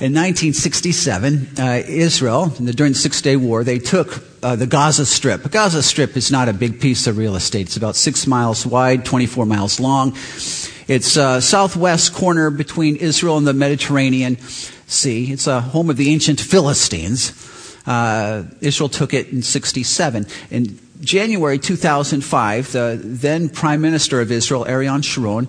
In 1967, uh, Israel, during the Six Day War, they took uh, the Gaza Strip. The Gaza Strip is not a big piece of real estate. It's about six miles wide, 24 miles long. It's uh, southwest corner between Israel and the Mediterranean Sea. It's a home of the ancient Philistines. Uh, Israel took it in 67. In January 2005, the then Prime Minister of Israel, Ariel Sharon,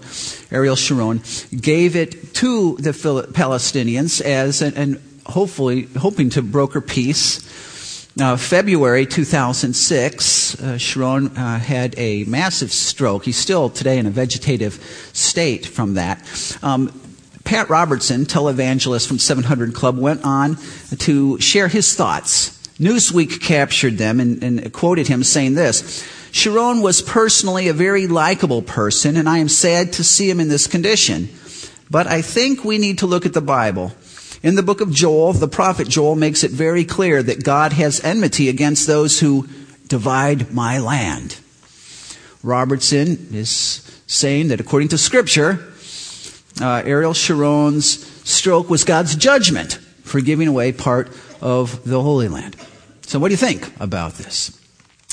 Ariel Sharon, gave it to the Palestinians as an, and hopefully hoping to broker peace. Now, February 2006, uh, Sharon uh, had a massive stroke. He's still today in a vegetative state from that. Um, Pat Robertson, televangelist from 700 Club, went on to share his thoughts Newsweek captured them and, and quoted him saying this Sharon was personally a very likable person, and I am sad to see him in this condition. But I think we need to look at the Bible. In the book of Joel, the prophet Joel makes it very clear that God has enmity against those who divide my land. Robertson is saying that according to Scripture, uh, Ariel Sharon's stroke was God's judgment for giving away part of the Holy Land. So, what do you think about this?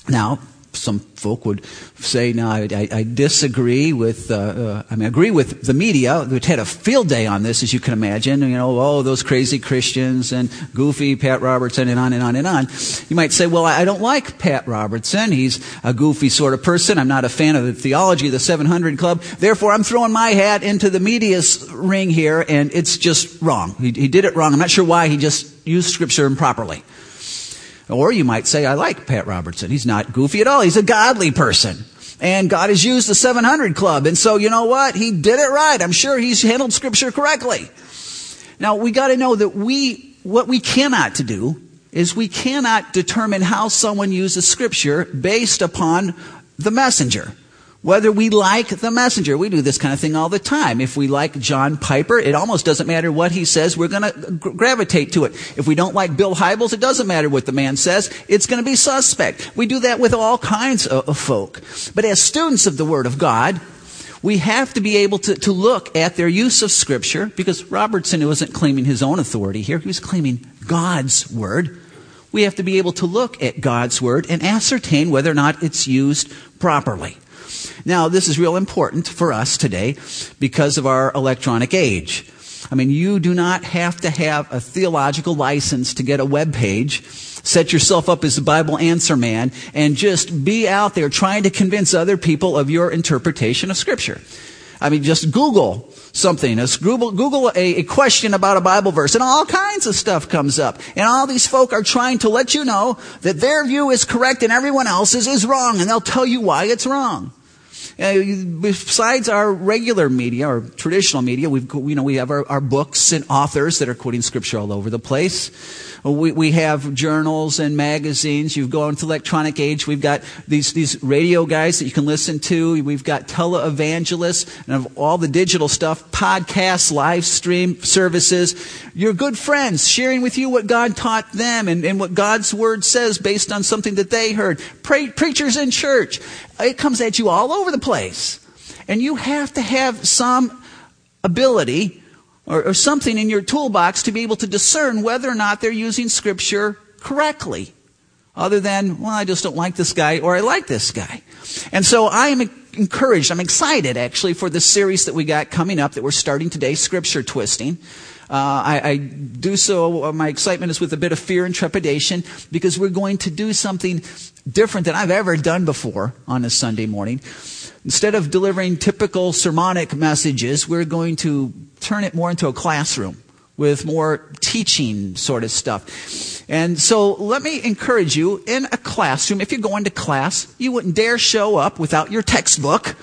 Now, some folk would say, no, I, I, disagree with, uh, uh, I mean, I agree with the media, which had a field day on this, as you can imagine. You know, oh, those crazy Christians and goofy Pat Robertson and on and on and on. You might say, well, I don't like Pat Robertson. He's a goofy sort of person. I'm not a fan of the theology of the 700 Club. Therefore, I'm throwing my hat into the media's ring here, and it's just wrong. He, he did it wrong. I'm not sure why he just used Scripture improperly. Or you might say, I like Pat Robertson. He's not goofy at all. He's a godly person. And God has used the 700 Club. And so, you know what? He did it right. I'm sure he's handled Scripture correctly. Now, we got to know that we, what we cannot to do is we cannot determine how someone uses Scripture based upon the messenger. Whether we like the messenger, we do this kind of thing all the time. If we like John Piper, it almost doesn't matter what he says, we're going to gravitate to it. If we don't like Bill Hybels, it doesn't matter what the man says, it's going to be suspect. We do that with all kinds of, of folk. But as students of the Word of God, we have to be able to, to look at their use of Scripture, because Robertson wasn't claiming his own authority here, he was claiming God's Word. We have to be able to look at God's Word and ascertain whether or not it's used properly. Now, this is real important for us today because of our electronic age. I mean, you do not have to have a theological license to get a web page, set yourself up as a Bible answer man, and just be out there trying to convince other people of your interpretation of Scripture. I mean, just Google something. Google, Google a, a, question about a Bible verse, and all kinds of stuff comes up. And all these folk are trying to let you know that their view is correct and everyone else's is wrong, and they'll tell you why it's wrong. Uh, besides our regular media or traditional media, we've, you know, we have our, our books and authors that are quoting scripture all over the place. We, we have journals and magazines. You've gone to electronic age. We've got these, these radio guys that you can listen to. We've got televangelists and all the digital stuff, podcasts, live stream services. Your good friends sharing with you what God taught them and, and what God's word says based on something that they heard. Pre- preachers in church. It comes at you all over the place. And you have to have some ability or, or something in your toolbox to be able to discern whether or not they're using Scripture correctly. Other than, well, I just don't like this guy or I like this guy. And so I am encouraged, I'm excited actually for the series that we got coming up that we're starting today, Scripture Twisting. Uh, I, I, do so, uh, my excitement is with a bit of fear and trepidation because we're going to do something different than I've ever done before on a Sunday morning. Instead of delivering typical sermonic messages, we're going to turn it more into a classroom with more teaching sort of stuff. And so let me encourage you in a classroom, if you're going to class, you wouldn't dare show up without your textbook.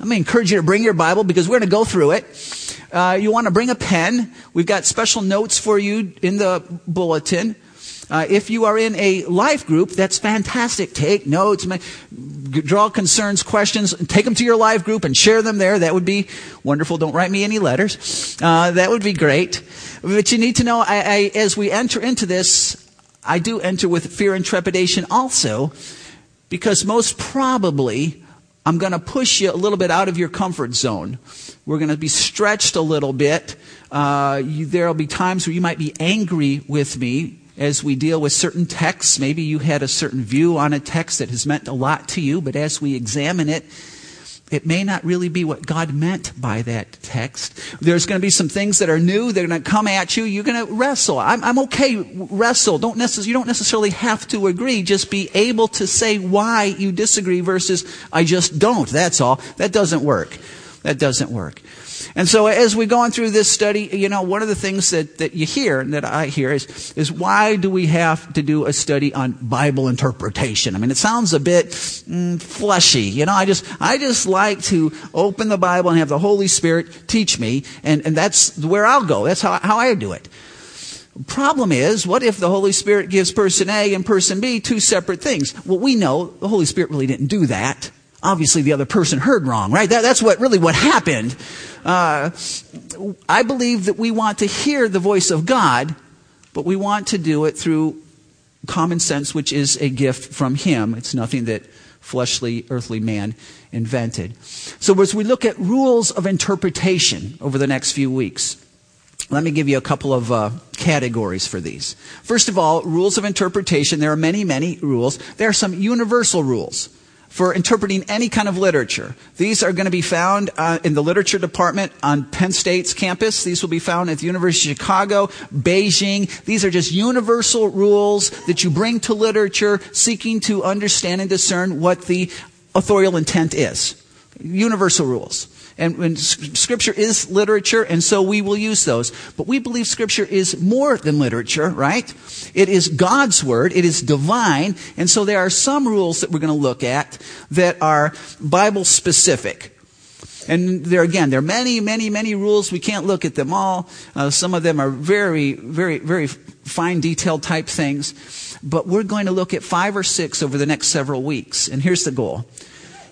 I'm going to encourage you to bring your Bible because we're going to go through it. Uh, you want to bring a pen. We've got special notes for you in the bulletin. Uh, if you are in a life group, that's fantastic. Take notes, draw concerns, questions, take them to your live group and share them there. That would be wonderful. Don't write me any letters. Uh, that would be great. But you need to know, I, I, as we enter into this, I do enter with fear and trepidation also, because most probably I'm going to push you a little bit out of your comfort zone. We're going to be stretched a little bit. Uh, there will be times where you might be angry with me as we deal with certain texts. Maybe you had a certain view on a text that has meant a lot to you, but as we examine it, it may not really be what God meant by that text. There's going to be some things that are new. They're going to come at you. You're going to wrestle. I'm, I'm okay. Wrestle. Don't necess- you don't necessarily have to agree. Just be able to say why you disagree versus I just don't. That's all. That doesn't work. That doesn't work. And so as we're going through this study, you know, one of the things that, that you hear and that I hear is, is why do we have to do a study on Bible interpretation? I mean, it sounds a bit mm, fleshy. You know, I just, I just like to open the Bible and have the Holy Spirit teach me, and, and that's where I'll go. That's how, how I do it. Problem is, what if the Holy Spirit gives person A and person B two separate things? Well, we know the Holy Spirit really didn't do that obviously the other person heard wrong, right? That, that's what really what happened. Uh, I believe that we want to hear the voice of God, but we want to do it through common sense, which is a gift from Him. It's nothing that fleshly, earthly man invented. So as we look at rules of interpretation over the next few weeks, let me give you a couple of uh, categories for these. First of all, rules of interpretation. There are many, many rules. There are some universal rules for interpreting any kind of literature. These are going to be found uh, in the literature department on Penn State's campus. These will be found at the University of Chicago, Beijing. These are just universal rules that you bring to literature seeking to understand and discern what the authorial intent is. Universal rules. And, and, scripture is literature, and so we will use those. But we believe scripture is more than literature, right? It is God's word. It is divine. And so there are some rules that we're going to look at that are Bible specific. And there again, there are many, many, many rules. We can't look at them all. Uh, some of them are very, very, very fine detailed type things. But we're going to look at five or six over the next several weeks. And here's the goal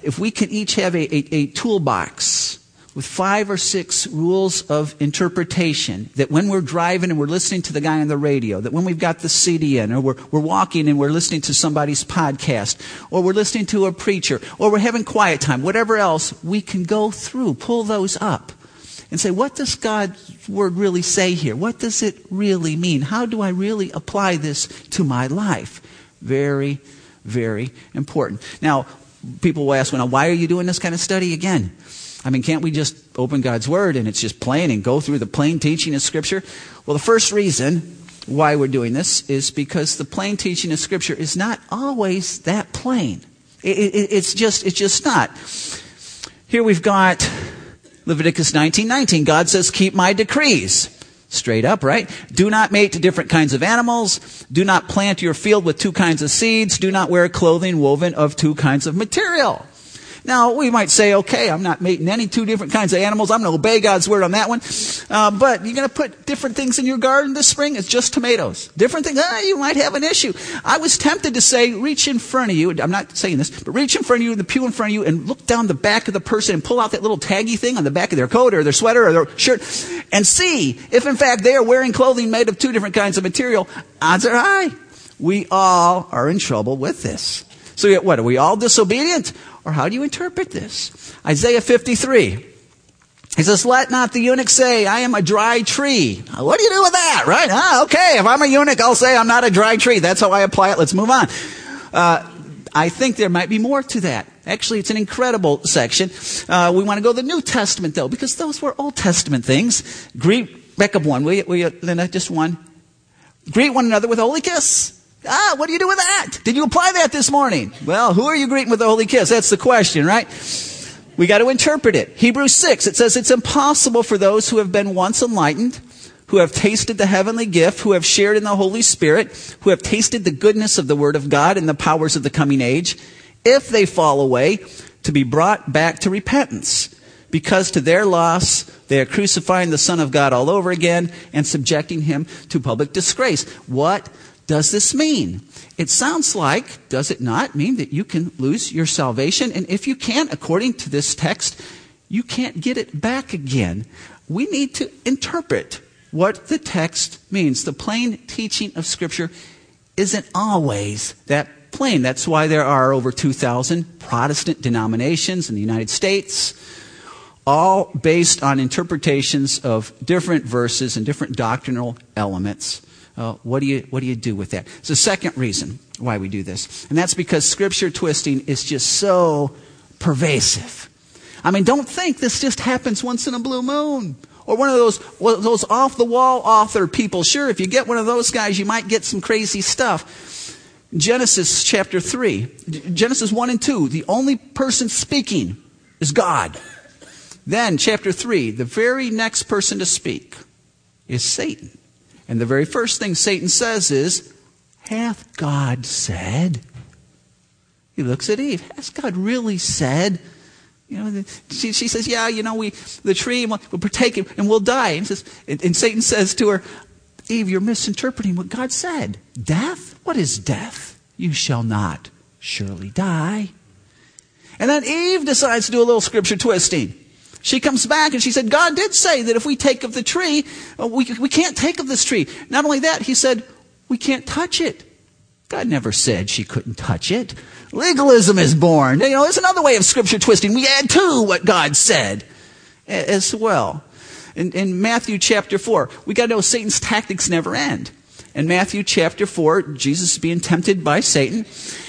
if we can each have a, a, a toolbox with five or six rules of interpretation that when we're driving and we're listening to the guy on the radio, that when we've got the CD in, or we're, we're walking and we're listening to somebody's podcast, or we're listening to a preacher, or we're having quiet time, whatever else, we can go through, pull those up, and say, what does God's word really say here? What does it really mean? How do I really apply this to my life? Very, very important. Now, people will ask, well, why are you doing this kind of study again? I mean, can't we just open God's Word and it's just plain and go through the plain teaching of Scripture? Well, the first reason why we're doing this is because the plain teaching of Scripture is not always that plain. It, it, it's just, it's just not. Here we've got Leviticus 19:19. God says, "Keep my decrees." Straight up, right? Do not mate different kinds of animals. Do not plant your field with two kinds of seeds. Do not wear clothing woven of two kinds of material. Now, we might say, okay, I'm not mating any two different kinds of animals. I'm going to obey God's word on that one. Uh, but you're going to put different things in your garden this spring. It's just tomatoes. Different things. Ah, you might have an issue. I was tempted to say, reach in front of you. I'm not saying this, but reach in front of you, the pew in front of you, and look down the back of the person and pull out that little taggy thing on the back of their coat or their sweater or their shirt and see if in fact they are wearing clothing made of two different kinds of material. Odds are high. We all are in trouble with this. So what, are we all disobedient? Or how do you interpret this? Isaiah 53. He says, let not the eunuch say, I am a dry tree. What do you do with that, right? Ah, okay, if I'm a eunuch, I'll say I'm not a dry tree. That's how I apply it. Let's move on. Uh, I think there might be more to that. Actually, it's an incredible section. Uh, we want to go to the New Testament, though, because those were Old Testament things. Greet, back up one, will you, will you Linda? Just one. Greet one another with holy kiss. Ah, what do you do with that? Did you apply that this morning? Well, who are you greeting with the holy kiss? That's the question, right? We got to interpret it. Hebrews 6, it says it's impossible for those who have been once enlightened, who have tasted the heavenly gift, who have shared in the Holy Spirit, who have tasted the goodness of the Word of God and the powers of the coming age, if they fall away, to be brought back to repentance. Because to their loss, they are crucifying the Son of God all over again and subjecting him to public disgrace. What does this mean? It sounds like, does it not, mean that you can lose your salvation? And if you can't, according to this text, you can't get it back again. We need to interpret what the text means. The plain teaching of Scripture isn't always that plain. That's why there are over 2,000 Protestant denominations in the United States, all based on interpretations of different verses and different doctrinal elements. Uh, what, do you, what do you do with that? It's the second reason why we do this. And that's because scripture twisting is just so pervasive. I mean, don't think this just happens once in a blue moon. Or one of those, those off the wall author people. Sure, if you get one of those guys, you might get some crazy stuff. Genesis chapter 3, Genesis 1 and 2, the only person speaking is God. Then, chapter 3, the very next person to speak is Satan. And the very first thing Satan says is, Hath God said? He looks at Eve. Has God really said? You know, she, she says, "Yeah, you know, we the tree we'll, we'll partake it and we'll die." And, says, and, and Satan says to her, "Eve, you're misinterpreting what God said. Death? What is death? You shall not surely die." And then Eve decides to do a little scripture twisting. She comes back and she said, God did say that if we take of the tree, uh, we, we can't take of this tree. Not only that, he said, we can't touch it. God never said she couldn't touch it. Legalism is born. You know, there's another way of scripture twisting. We add to what God said as well. In, in Matthew chapter 4, we got to know Satan's tactics never end. In Matthew chapter 4, Jesus is being tempted by Satan.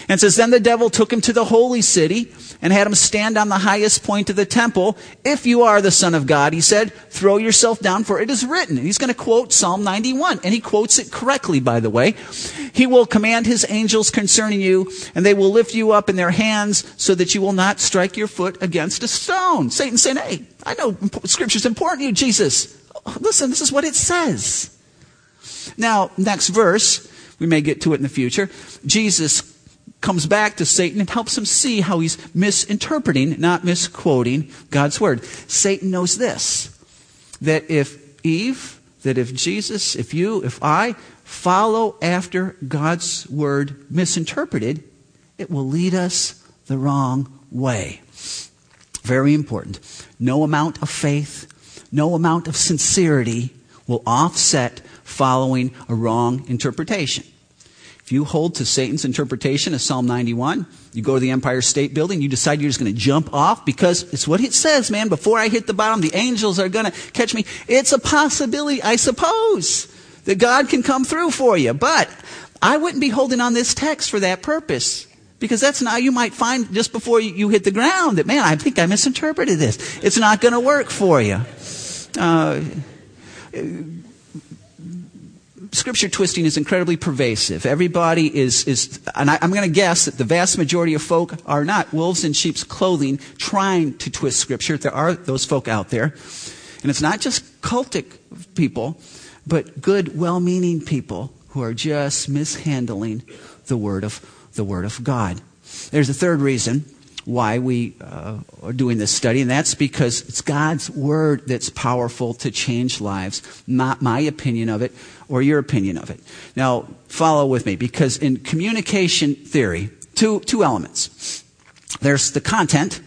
And says, Then the devil took him to the holy city and had him stand on the highest point of the temple. If you are the Son of God, he said, throw yourself down, for it is written. And he's going to quote Psalm 91. And he quotes it correctly, by the way. He will command his angels concerning you, and they will lift you up in their hands so that you will not strike your foot against a stone. Satan saying, Hey, I know scripture's important to you, Jesus. Listen, this is what it says. Now, next verse, we may get to it in the future. Jesus comes back to Satan and helps him see how he's misinterpreting, not misquoting God's word. Satan knows this that if Eve, that if Jesus, if you, if I follow after God's word misinterpreted, it will lead us the wrong way. Very important. No amount of faith, no amount of sincerity will offset following a wrong interpretation. If you hold to Satan's interpretation of Psalm 91, you go to the Empire State Building, you decide you're just going to jump off because it's what it says, man. Before I hit the bottom, the angels are going to catch me. It's a possibility, I suppose, that God can come through for you. But I wouldn't be holding on this text for that purpose. Because that's now you might find just before you hit the ground that, man, I think I misinterpreted this. It's not going to work for you. Uh, scripture twisting is incredibly pervasive. Everybody is, is and I, am going to guess that the vast majority of folk are not wolves in sheep's clothing trying to twist scripture. There are those folk out there. And it's not just cultic people, but good, well meaning people who are just mishandling the word of, the word of God. There's a third reason why we uh, are doing this study, and that's because it's God's Word that's powerful to change lives, not my opinion of it or your opinion of it. Now, follow with me, because in communication theory, two, two elements. There's the content,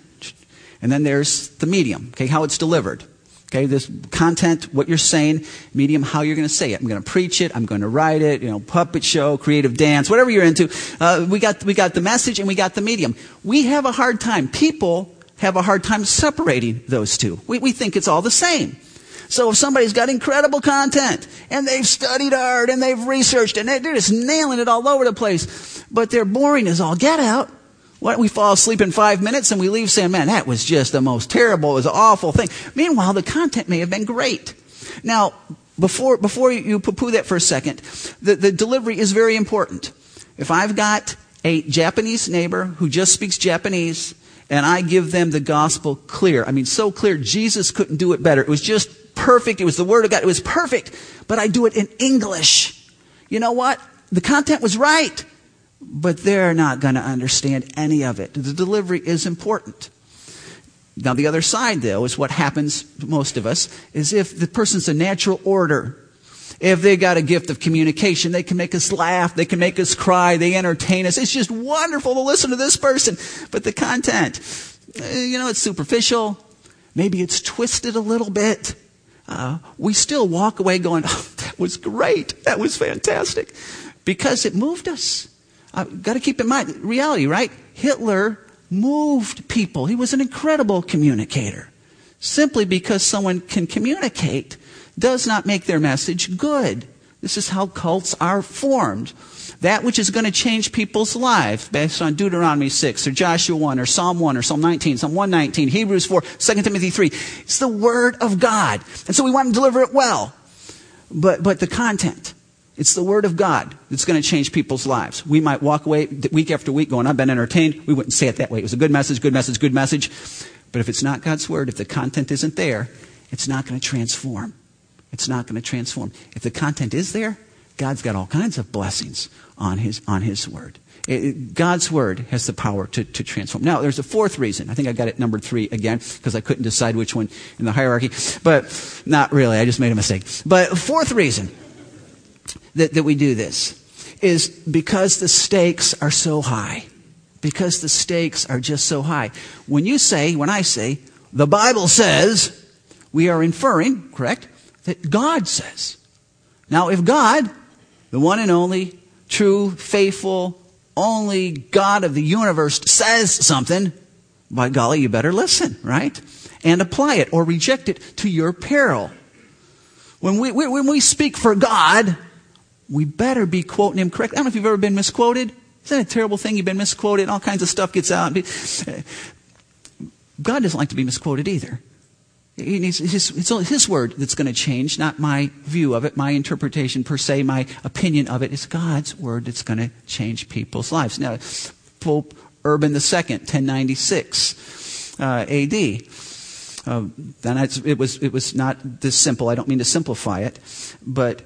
and then there's the medium, okay, how it's delivered. Okay, this content, what you're saying, medium, how you're going to say it. I'm going to preach it. I'm going to write it. You know, puppet show, creative dance, whatever you're into. Uh, we got we got the message and we got the medium. We have a hard time. People have a hard time separating those two. We we think it's all the same. So if somebody's got incredible content and they've studied art and they've researched and they're just nailing it all over the place, but they're boring as all get out, why don't we fall asleep in five minutes and we leave saying, man, that was just the most terrible, it was an awful thing. Meanwhile, the content may have been great. Now, before, before you poo-poo that for a second, the, the delivery is very important. If I've got a Japanese neighbor who just speaks Japanese and I give them the gospel clear, I mean, so clear, Jesus couldn't do it better. It was just perfect. It was the word of God. It was perfect. But I do it in English. You know what? The content was right but they're not going to understand any of it. The delivery is important. Now, the other side, though, is what happens to most of us, is if the person's a natural order. If they got a gift of communication, they can make us laugh, they can make us cry, they entertain us. It's just wonderful to listen to this person. But the content, eh, you know, it's superficial. Maybe it's twisted a little bit. Uh, we still walk away going, oh, that was great. That was fantastic. Because it moved us. I've got to keep in mind reality, right? Hitler moved people. He was an incredible communicator. Simply because someone can communicate does not make their message good. This is how cults are formed. That which is going to change people's lives based on Deuteronomy 6 or Joshua 1 or Psalm 1 or Psalm 19, Psalm 119, Hebrews 4, 2 Timothy 3. It's the Word of God. And so we want to deliver it well. But, but the content, it's the Word of God that's going to change people's lives. We might walk away week after week going, I've been entertained. We wouldn't say it that way. It was a good message, good message, good message. But if it's not God's Word, if the content isn't there, it's not going to transform. It's not going to transform. If the content is there, God's got all kinds of blessings on His, on his Word. It, God's Word has the power to, to transform. Now, there's a fourth reason. I think I got it number three again because I couldn't decide which one in the hierarchy. But not really. I just made a mistake. But fourth reason that, that we do this is because the stakes are so high. Because the stakes are just so high. When you say, when I say, the Bible says, we are inferring, correct, that God says. Now, if God the one and only, true, faithful, only God of the universe says something, by golly, you better listen, right? And apply it or reject it to your peril. When we, when we speak for God, we better be quoting Him correctly. I don't know if you've ever been misquoted. Isn't that a terrible thing? You've been misquoted, all kinds of stuff gets out. God doesn't like to be misquoted either. His, it's only his word that's going to change, not my view of it, my interpretation per se, my opinion of it. It's God's word that's going to change people's lives. Now, Pope Urban II, 1096 uh, AD. Uh, then it was, it was not this simple. I don't mean to simplify it, but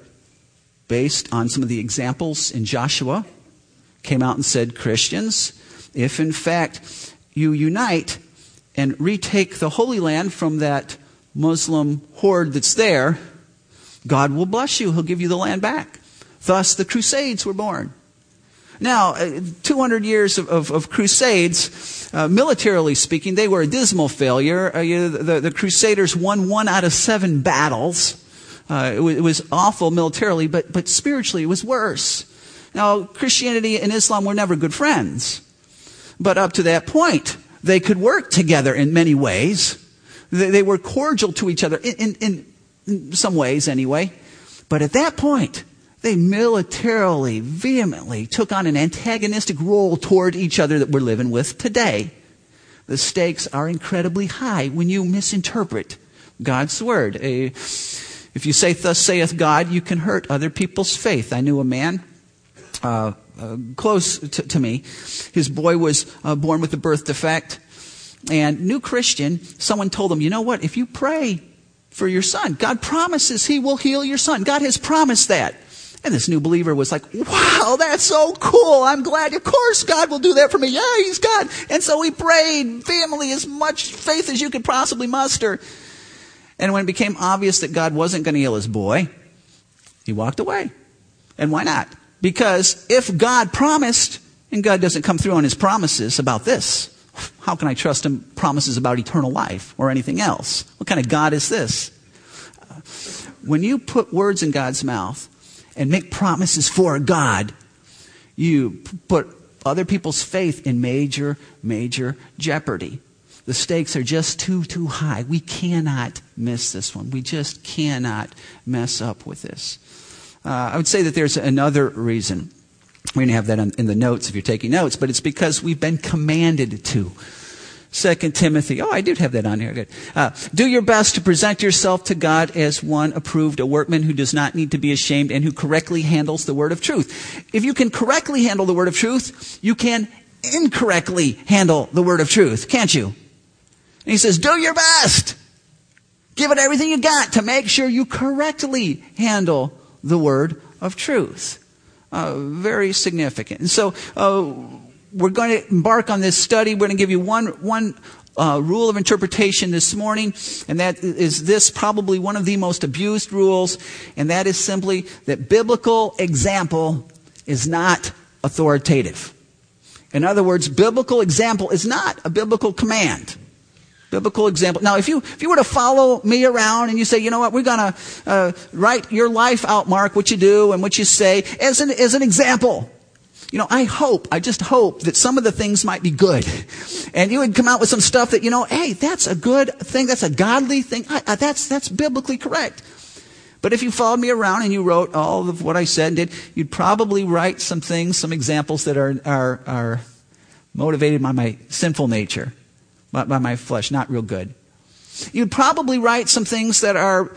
based on some of the examples in Joshua, came out and said, Christians, if in fact you unite and retake the Holy Land from that Muslim horde that's there, God will bless you. He'll give you the land back. Thus, the Crusades were born. Now, uh, 200 years of, of, of crusades, uh, militarily speaking, they were a dismal failure. Uh, you know, the, the, Crusaders won one out of seven battles. Uh, it, was, it, was, awful militarily, but, but spiritually it was worse. Now, Christianity and Islam were never good friends. But up to that point, they could work together in many ways. They were cordial to each other, in, in, in some ways anyway. But at that point, they militarily, vehemently took on an antagonistic role toward each other that we're living with today. The stakes are incredibly high when you misinterpret God's word. If you say, Thus saith God, you can hurt other people's faith. I knew a man. Uh, uh, close to, to, me. His boy was uh, born with a birth defect. And new Christian, someone told him, you know what? If you pray for your son, God promises he will heal your son. God has promised that. And this new believer was like, wow, that's so cool. I'm glad. Of course God will do that for me. Yeah, he's God. And so he prayed family, as much faith as you could possibly muster. And when it became obvious that God wasn't going to heal his boy, he walked away. And why not? Because if God promised, and God doesn't come through on his promises about this, how can I trust him promises about eternal life or anything else? What kind of God is this? When you put words in God's mouth and make promises for God, you put other people's faith in major, major jeopardy. The stakes are just too, too high. We cannot miss this one. We just cannot mess up with this. Uh, I would say that there's another reason going to have that in the notes if you're taking notes, but it's because we've been commanded to. Second Timothy. Oh, I did have that on here. Good. Uh, do your best to present yourself to God as one approved, a workman who does not need to be ashamed and who correctly handles the word of truth. If you can correctly handle the word of truth, you can incorrectly handle the word of truth, can't you? And he says, do your best. Give it everything you got to make sure you correctly handle the word of truth. Uh, very significant. And so uh, we're going to embark on this study. We're going to give you one, one uh, rule of interpretation this morning, and that is this probably one of the most abused rules, and that is simply that biblical example is not authoritative. In other words, biblical example is not a biblical command biblical example. Now, if you, if you were to follow me around and you say, you know what, we're going to uh, write your life out, Mark, what you do and what you say as an, as an example. you know, I hope, I just hope that some of the things might be good. And you would come out with some stuff that, you know, hey, that's a good thing. That's a godly thing. I, I, that's, that's biblically correct. But if you followed me around and you wrote all of what I said and did, you'd probably write some things, some examples that are, are, are motivated by my sinful nature, by, my flesh, not real good. You'd probably write some things that are,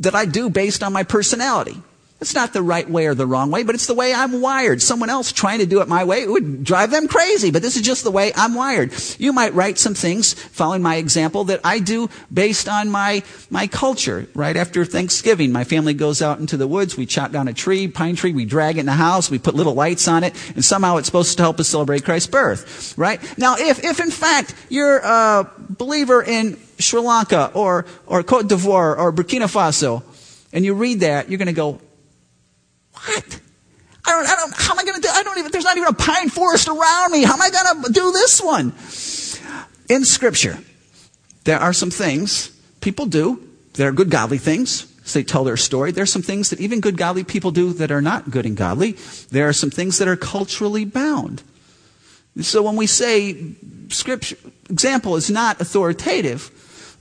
that I do based on my personality. It's not the right way or the wrong way, but it's the way I'm wired. Someone else trying to do it my way, it would drive them crazy, but this is just the way I'm wired. You might write some things, following my example, that I do based on my, my culture. Right after Thanksgiving, my family goes out into the woods, we chop down a tree, pine tree, we drag it in the house, we put little lights on it, and somehow it's supposed to help us celebrate Christ's birth. Right? Now, if, if in fact you're a believer in Sri Lanka or, or Cote d'Ivoire or Burkina Faso, and you read that, you're going to go, what? I don't, I don't, how am I going to do, I don't even, there's not even a pine forest around me. How am I going to do this one? In scripture, there are some things people do that are good godly things. So they tell their story. There are some things that even good godly people do that are not good and godly. There are some things that are culturally bound. So when we say scripture, example is not authoritative,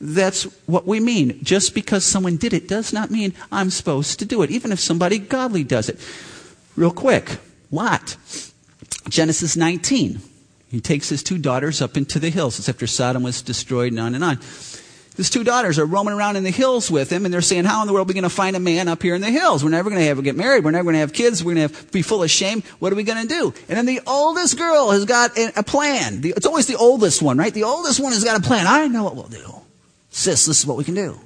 that's what we mean. Just because someone did it does not mean I'm supposed to do it, even if somebody godly does it. Real quick, Lot. Genesis 19. He takes his two daughters up into the hills. It's after Sodom was destroyed and on and on. His two daughters are roaming around in the hills with him, and they're saying, How in the world are we going to find a man up here in the hills? We're never going to ever get married. We're never going to have kids. We're going to be full of shame. What are we going to do? And then the oldest girl has got a plan. It's always the oldest one, right? The oldest one has got a plan. I know what we'll do. Sis, this is what we can do.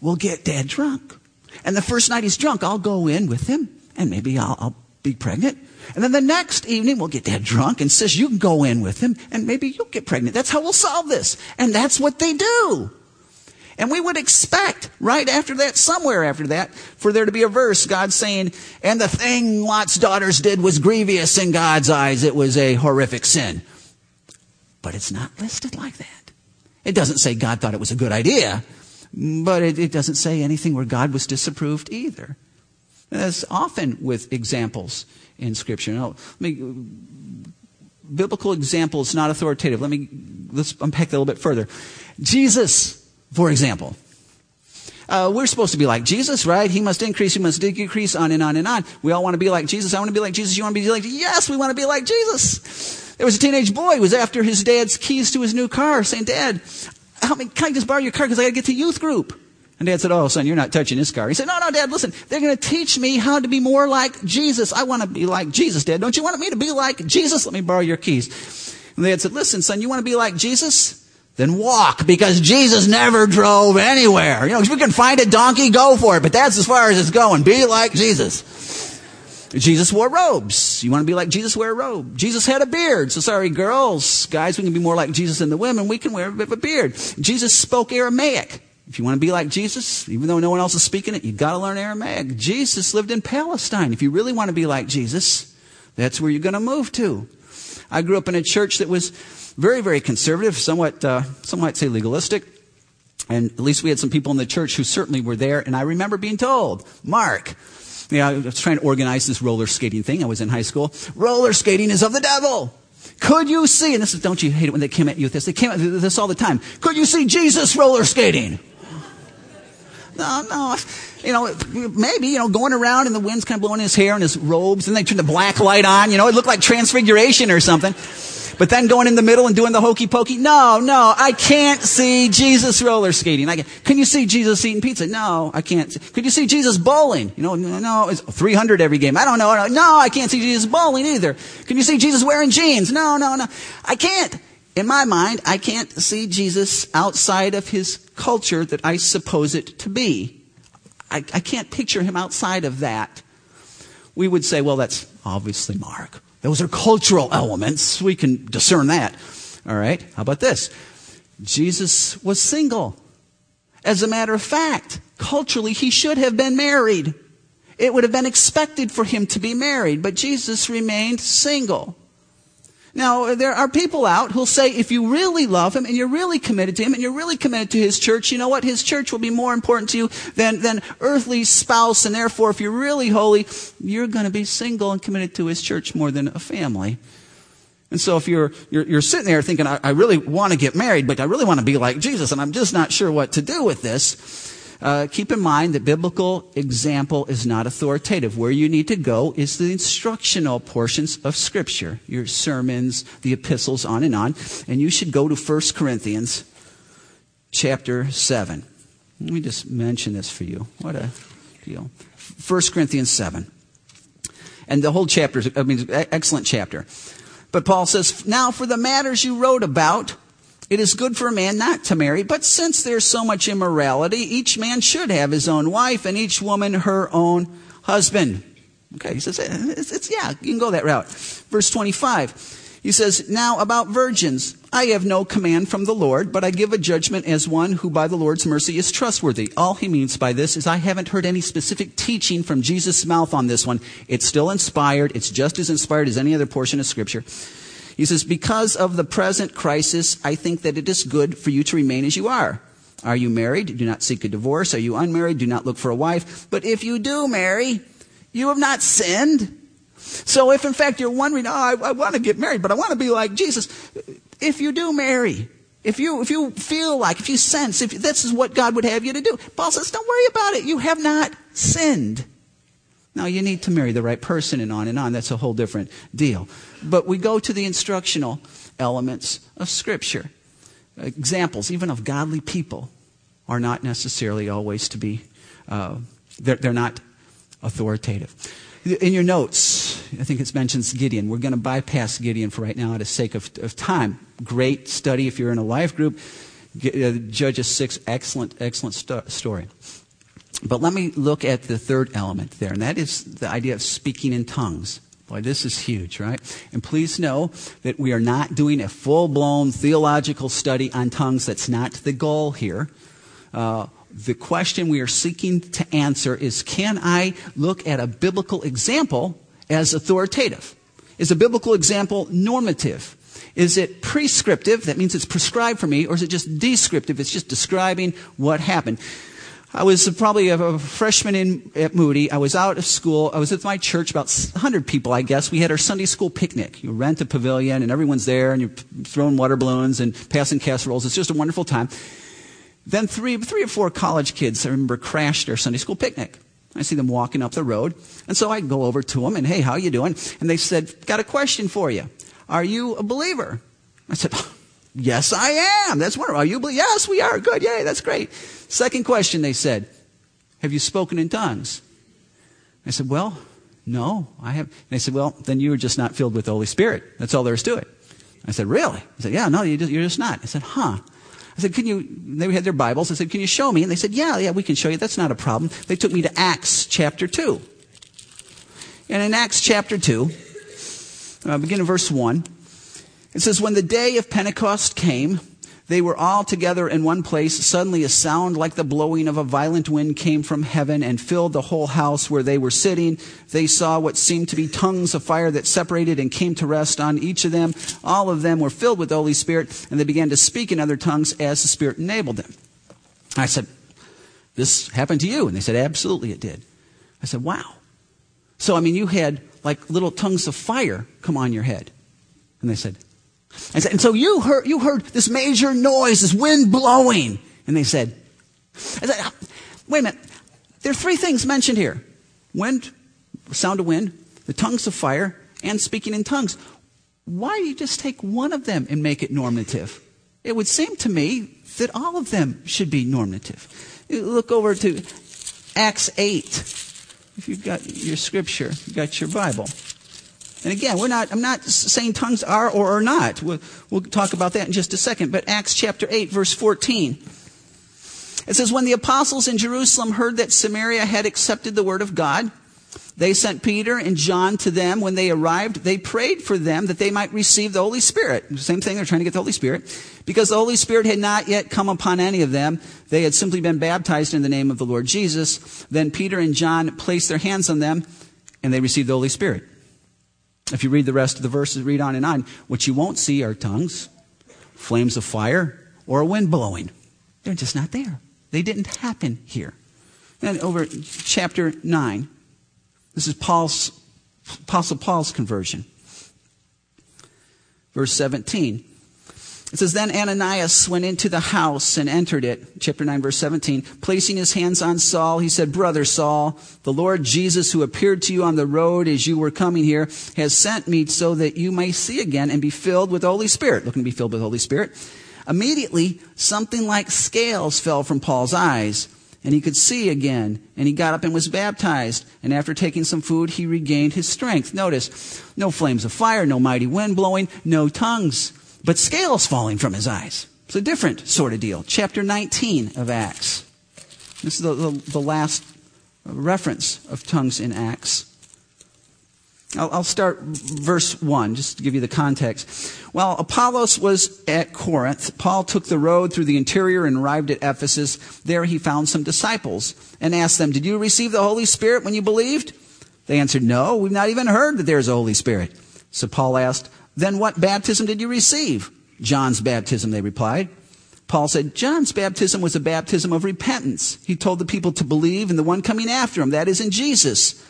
We'll get dad drunk. And the first night he's drunk, I'll go in with him, and maybe I'll, I'll be pregnant. And then the next evening, we'll get dad drunk, and sis, you can go in with him, and maybe you'll get pregnant. That's how we'll solve this. And that's what they do. And we would expect right after that, somewhere after that, for there to be a verse, God saying, and the thing Lot's daughters did was grievous in God's eyes. It was a horrific sin. But it's not listed like that. It doesn't say God thought it was a good idea, but it, it doesn't say anything where God was disapproved either. As often with examples in Scripture. Now, me, biblical example is not authoritative. Let me let's unpack that a little bit further. Jesus, for example. Uh, we're supposed to be like Jesus, right? He must increase, he must decrease, on and on and on. We all want to be like Jesus. I want to be like Jesus. You want to be like Jesus? Yes, we want to be like Jesus. There was a teenage boy who was after his dad's keys to his new car, saying, Dad, help me, can I just borrow your car because I got to get to youth group? And dad said, Oh, son, you're not touching this car. He said, No, no, dad, listen, they're going to teach me how to be more like Jesus. I want to be like Jesus, dad. Don't you want me to be like Jesus? Let me borrow your keys. And dad said, Listen, son, you want to be like Jesus? Then walk because Jesus never drove anywhere. You know, if you can find a donkey, go for it. But that's as far as it's going. Be like Jesus. Jesus wore robes. You want to be like Jesus, wear a robe. Jesus had a beard. So sorry, girls, guys, we can be more like Jesus than the women. We can wear a bit of a beard. Jesus spoke Aramaic. If you want to be like Jesus, even though no one else is speaking it, you've got to learn Aramaic. Jesus lived in Palestine. If you really want to be like Jesus, that's where you're going to move to. I grew up in a church that was very, very conservative, somewhat, uh, some might say legalistic. And at least we had some people in the church who certainly were there. And I remember being told, Mark, you know, I was trying to organize this roller skating thing. I was in high school. Roller skating is of the devil. Could you see, and this is, don't you hate it when they come at you with this? They came at this all the time. Could you see Jesus roller skating? No, no. You know, maybe, you know, going around and the wind's kind of blowing his hair and his robes, and they turn the black light on. You know, it looked like transfiguration or something. But then going in the middle and doing the hokey pokey, no, no, I can't see Jesus roller skating. I can, can you see Jesus eating pizza? No, I can't. Could you see Jesus bowling? You know, no, it's 300 every game. I don't know. No, I can't see Jesus bowling either. Can you see Jesus wearing jeans? No, no, no. I can't. In my mind, I can't see Jesus outside of his culture that I suppose it to be. I, I can't picture him outside of that. We would say, well, that's obviously Mark. Those are cultural elements. We can discern that. All right. How about this? Jesus was single. As a matter of fact, culturally, he should have been married. It would have been expected for him to be married, but Jesus remained single. Now, there are people out who'll say if you really love him and you're really committed to him and you're really committed to his church, you know what? His church will be more important to you than, than earthly spouse. And therefore, if you're really holy, you're going to be single and committed to his church more than a family. And so if you're, you're, you're sitting there thinking, I, I really want to get married, but I really want to be like Jesus, and I'm just not sure what to do with this, uh, keep in mind that biblical example is not authoritative. Where you need to go is the instructional portions of Scripture, your sermons, the epistles, on and on. And you should go to 1 Corinthians chapter 7. Let me just mention this for you. What a deal. 1 Corinthians 7. And the whole chapter, I mean, excellent chapter. But Paul says, Now for the matters you wrote about, it is good for a man not to marry, but since there's so much immorality, each man should have his own wife and each woman her own husband. Okay, he says, eh, it's, it's, yeah, you can go that route. Verse 25, he says, Now about virgins, I have no command from the Lord, but I give a judgment as one who by the Lord's mercy is trustworthy. All he means by this is I haven't heard any specific teaching from Jesus' mouth on this one. It's still inspired. It's just as inspired as any other portion of Scripture. He says, Because of the present crisis, I think that it is good for you to remain as you are. Are you married? Do not seek a divorce. Are you unmarried? Do not look for a wife. But if you do marry, you have not sinned. So if in fact you're wondering, oh, I, I want to get married, but I want to be like Jesus, if you do marry, if you, if you feel like, if you sense, if this is what God would have you to do, Paul says, don't worry about it. You have not sinned. Now, you need to marry the right person and on and on. That's a whole different deal. But we go to the instructional elements of Scripture. Examples, even of godly people, are not necessarily always to be, uh, they're, they're not authoritative. In your notes, I think it mentions Gideon. We're going to bypass Gideon for right now out of sake of, of time. Great study if you're in a life group. Uh, Judges 6, excellent, excellent st- story. But let me look at the third element there, and that is the idea of speaking in tongues. Boy, this is huge, right? And please know that we are not doing a full blown theological study on tongues. That's not the goal here. Uh, the question we are seeking to answer is can I look at a biblical example as authoritative? Is a biblical example normative? Is it prescriptive? That means it's prescribed for me, or is it just descriptive? It's just describing what happened. I was probably a, freshman in, at Moody. I was out of school. I was at my church, about 100 people, I guess. We had our Sunday school picnic. You rent a pavilion, and everyone's there, and you're throwing water balloons and passing casseroles. It's just a wonderful time. Then three, three or four college kids, I remember, crashed our Sunday school picnic. I see them walking up the road, and so I go over to them and, hey, how you doing? And they said, got a question for you. Are you a believer? I said, yes, I am. That's wonderful. Are you? Believer? Yes, we are. Good. Yay, that's great. Second question they said, Have you spoken in tongues? I said, Well, no, I have. And they said, Well, then you were just not filled with the Holy Spirit. That's all there is to it. I said, Really? I said, Yeah, no, you're just not. I said, Huh. I said, Can you? They had their Bibles. I said, Can you show me? And they said, Yeah, yeah, we can show you. That's not a problem. They took me to Acts chapter 2. And in Acts chapter 2, uh, begin in verse 1, it says, When the day of Pentecost came, they were all together in one place. Suddenly, a sound like the blowing of a violent wind came from heaven and filled the whole house where they were sitting. They saw what seemed to be tongues of fire that separated and came to rest on each of them. All of them were filled with the Holy Spirit, and they began to speak in other tongues as the Spirit enabled them. I said, This happened to you? And they said, Absolutely, it did. I said, Wow. So, I mean, you had like little tongues of fire come on your head. And they said, and, so you heard, you heard this major noise, this wind blowing. And they said, said, wait a minute. There are three things mentioned here. Wind, sound of wind, the tongues of fire, and speaking in tongues. Why do you just take one of them and make it normative? It would seem to me that all of them should be normative. look over to Acts 8. If you've got your scripture, you've got your Bible. And again, we're not, I'm not saying tongues are or are not. We'll, we'll talk about that in just a second. But Acts chapter 8, verse 14. It says, When the apostles in Jerusalem heard that Samaria had accepted the word of God, they sent Peter and John to them. When they arrived, they prayed for them that they might receive the Holy Spirit. Same thing, they're trying to get the Holy Spirit. Because the Holy Spirit had not yet come upon any of them. They had simply been baptized in the name of the Lord Jesus. Then Peter and John placed their hands on them, and they received the Holy Spirit. If you read the rest of the verses, read on and on, what you won't see are tongues, flames of fire, or a wind blowing. They're just not there. They didn't happen here. And over chapter 9, this is Paul's, Apostle Paul's conversion. Verse 17. It says, Then Ananias went into the house and entered it. Chapter 9, verse 17. Placing his hands on Saul, he said, Brother Saul, the Lord Jesus, who appeared to you on the road as you were coming here, has sent me so that you may see again and be filled with the Holy Spirit. Looking to be filled with the Holy Spirit. Immediately, something like scales fell from Paul's eyes, and he could see again, and he got up and was baptized. And after taking some food, he regained his strength. Notice, no flames of fire, no mighty wind blowing, no tongues but scales falling from his eyes. It's a different sort of deal. Chapter 19 of Acts. This is the, the, the last reference of tongues in Acts. I'll, I'll, start verse 1, just to give you the context. While Apollos was at Corinth, Paul took the road through the interior and arrived at Ephesus. There he found some disciples and asked them, Did you receive the Holy Spirit when you believed? They answered, No, we've not even heard that there's a Holy Spirit. So Paul asked, then what baptism did you receive? John's baptism, they replied. Paul said, John's baptism was a baptism of repentance. He told the people to believe in the one coming after him, that is in Jesus.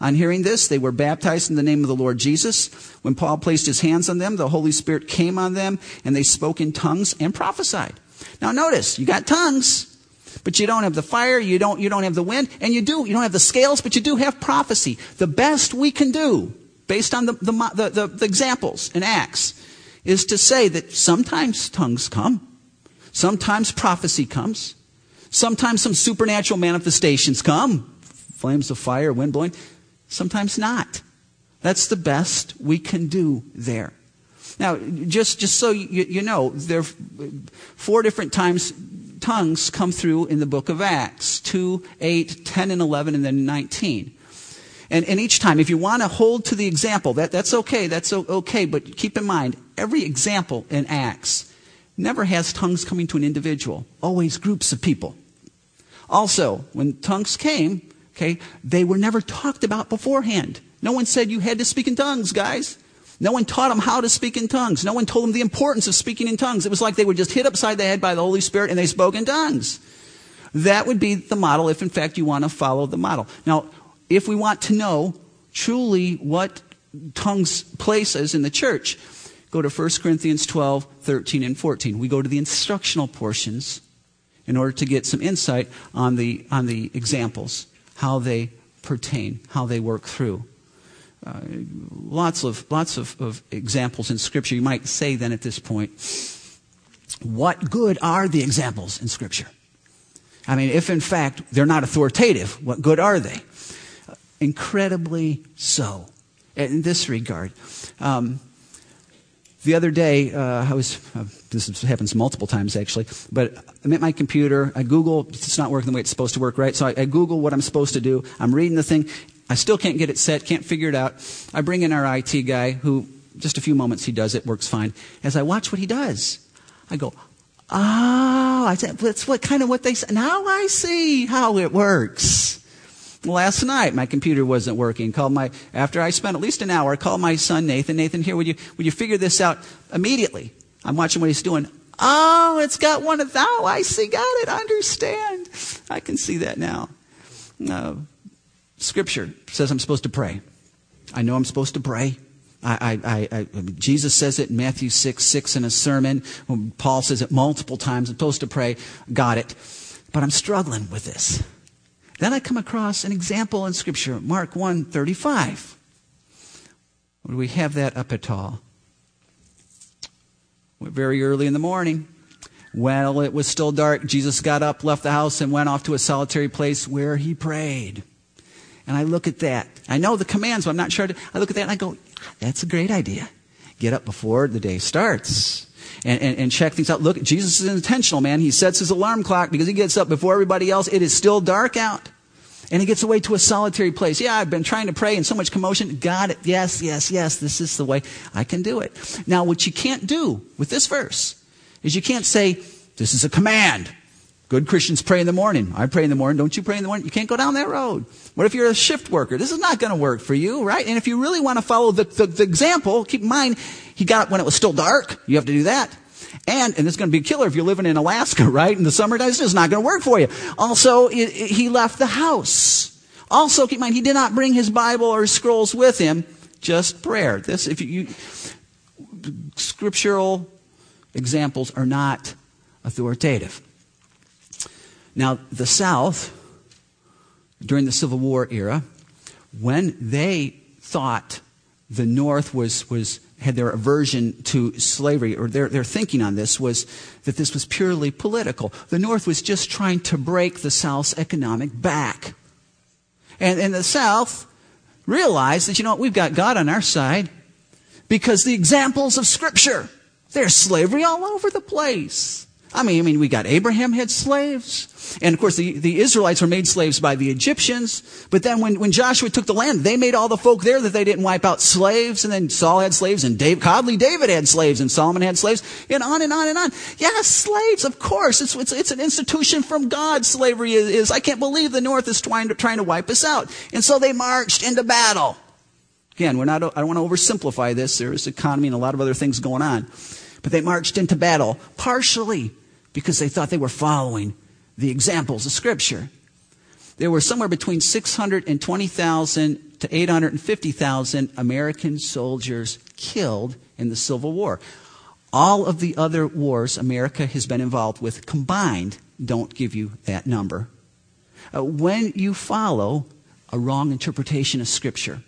On hearing this, they were baptized in the name of the Lord Jesus. When Paul placed his hands on them, the Holy Spirit came on them, and they spoke in tongues and prophesied. Now notice, you got tongues, but you don't have the fire, you don't, you don't have the wind, and you do, you don't have the scales, but you do have prophecy. The best we can do based on the, the, the, the, examples in Acts, is to say that sometimes tongues come, sometimes prophecy comes, sometimes some supernatural manifestations come, flames of fire, wind blowing, sometimes not. That's the best we can do there. Now, just, just so you, you know, there are four different times tongues come through in the book of Acts 2, 8, 10, and 11, and then 19. And, and each time, if you want to hold to the example, that, that's okay, that's okay, but keep in mind, every example in Acts never has tongues coming to an individual, always groups of people. Also, when tongues came, okay, they were never talked about beforehand. No one said you had to speak in tongues, guys. No one taught them how to speak in tongues. No one told them the importance of speaking in tongues. It was like they were just hit upside the head by the Holy Spirit and they spoke in tongues. That would be the model if, in fact, you want to follow the model. Now, if we want to know truly what tongues places in the church, go to 1 Corinthians 12, 13, and 14. We go to the instructional portions in order to get some insight on the, on the examples, how they pertain, how they work through. Uh, lots of, lots of, of examples in Scripture. You might say then at this point, what good are the examples in Scripture? I mean, if in fact they're not authoritative, what good are they? Incredibly so in this regard. Um, the other day, uh, I was, uh, this happens multiple times actually, but I'm at my computer. I Google, it's not working the way it's supposed to work, right? So I, I Google what I'm supposed to do. I'm reading the thing. I still can't get it set, can't figure it out. I bring in our IT guy who, just a few moments he does it, works fine. As I watch what he does, I go, oh, I said, that's what kind of what they say. Now I see how it works last night my computer wasn't working. Called my after I spent at least an hour, called my son Nathan. Nathan, here would you would you figure this out immediately? I'm watching what he's doing. Oh, it's got one of oh, I see, got it, understand. I can see that now. Uh, scripture says I'm supposed to pray. I know I'm supposed to pray. I, I, I, Jesus says it in Matthew 6, 6 in a sermon. Paul says it multiple times. I'm supposed to pray. Got it. But I'm struggling with this. Then I come across an example in Scripture, Mark 1 35. Do we have that up at all? Very early in the morning, while it was still dark, Jesus got up, left the house, and went off to a solitary place where he prayed. And I look at that. I know the commands, but I'm not sure. I look at that and I go, that's a great idea. Get up before the day starts and, and, and check things out. Look, Jesus is intentional, man. He sets his alarm clock because he gets up before everybody else. It is still dark out. And he gets away to a solitary place. Yeah, I've been trying to pray in so much commotion. God. Yes, yes, yes. This is the way I can do it. Now, what you can't do with this verse is you can't say, this is a command. Good Christians pray in the morning. I pray in the morning. Don't you pray in the morning? You can't go down that road. What if you're a shift worker? This is not going to work for you, right? And if you really want to follow the, the, the example, keep in mind, he got it when it was still dark. You have to do that. And, and it's going to be killer if you're living in Alaska, right? In the summer days, it's not going to work for you. Also, he left the house. Also, keep in mind, he did not bring his Bible or scrolls with him, just prayer. This, if you, you scriptural examples are not authoritative. Now, the South, during the Civil War era, when they thought the North was, was had their aversion to slavery, or their, their thinking on this was that this was purely political. The North was just trying to break the South's economic back. And, and the South realized that, you know what, we've got God on our side because the examples of Scripture, there's slavery all over the place. I mean, I mean, we got Abraham had slaves. And of course, the, the Israelites were made slaves by the Egyptians. But then when, when Joshua took the land, they made all the folk there that they didn't wipe out slaves. And then Saul had slaves and Dave, Godly David had slaves and Solomon had slaves and on and on and on. Yeah, slaves, of course. It's, it's, it's an institution from God. Slavery is, is, I can't believe the North is trying to, trying to wipe us out. And so they marched into battle. Again, we're not, I don't want to oversimplify this. There is economy and a lot of other things going on. But they marched into battle partially because they thought they were following the examples of Scripture. There were somewhere between 620,000 to 850,000 American soldiers killed in the Civil War. All of the other wars America has been involved with combined don't give you that number. Uh, when you follow a wrong interpretation of Scripture,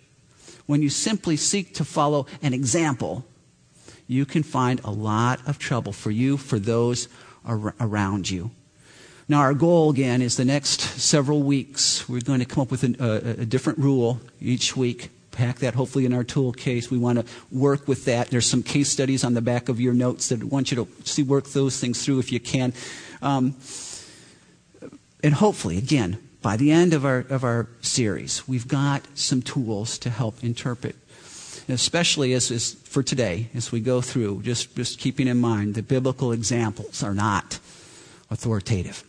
when you simply seek to follow an example, you can find a lot of trouble for you, for those ar- around you. Now, our goal again is the next several weeks, we're going to come up with a, a, a different rule each week. Pack that hopefully in our tool case. We want to work with that. There's some case studies on the back of your notes that I want you to see work those things through if you can. Um, and hopefully, again, by the end of our, of our series, we've got some tools to help interpret especially as, as, for today, as we go through, just, just keeping in mind that biblical examples are not authoritative.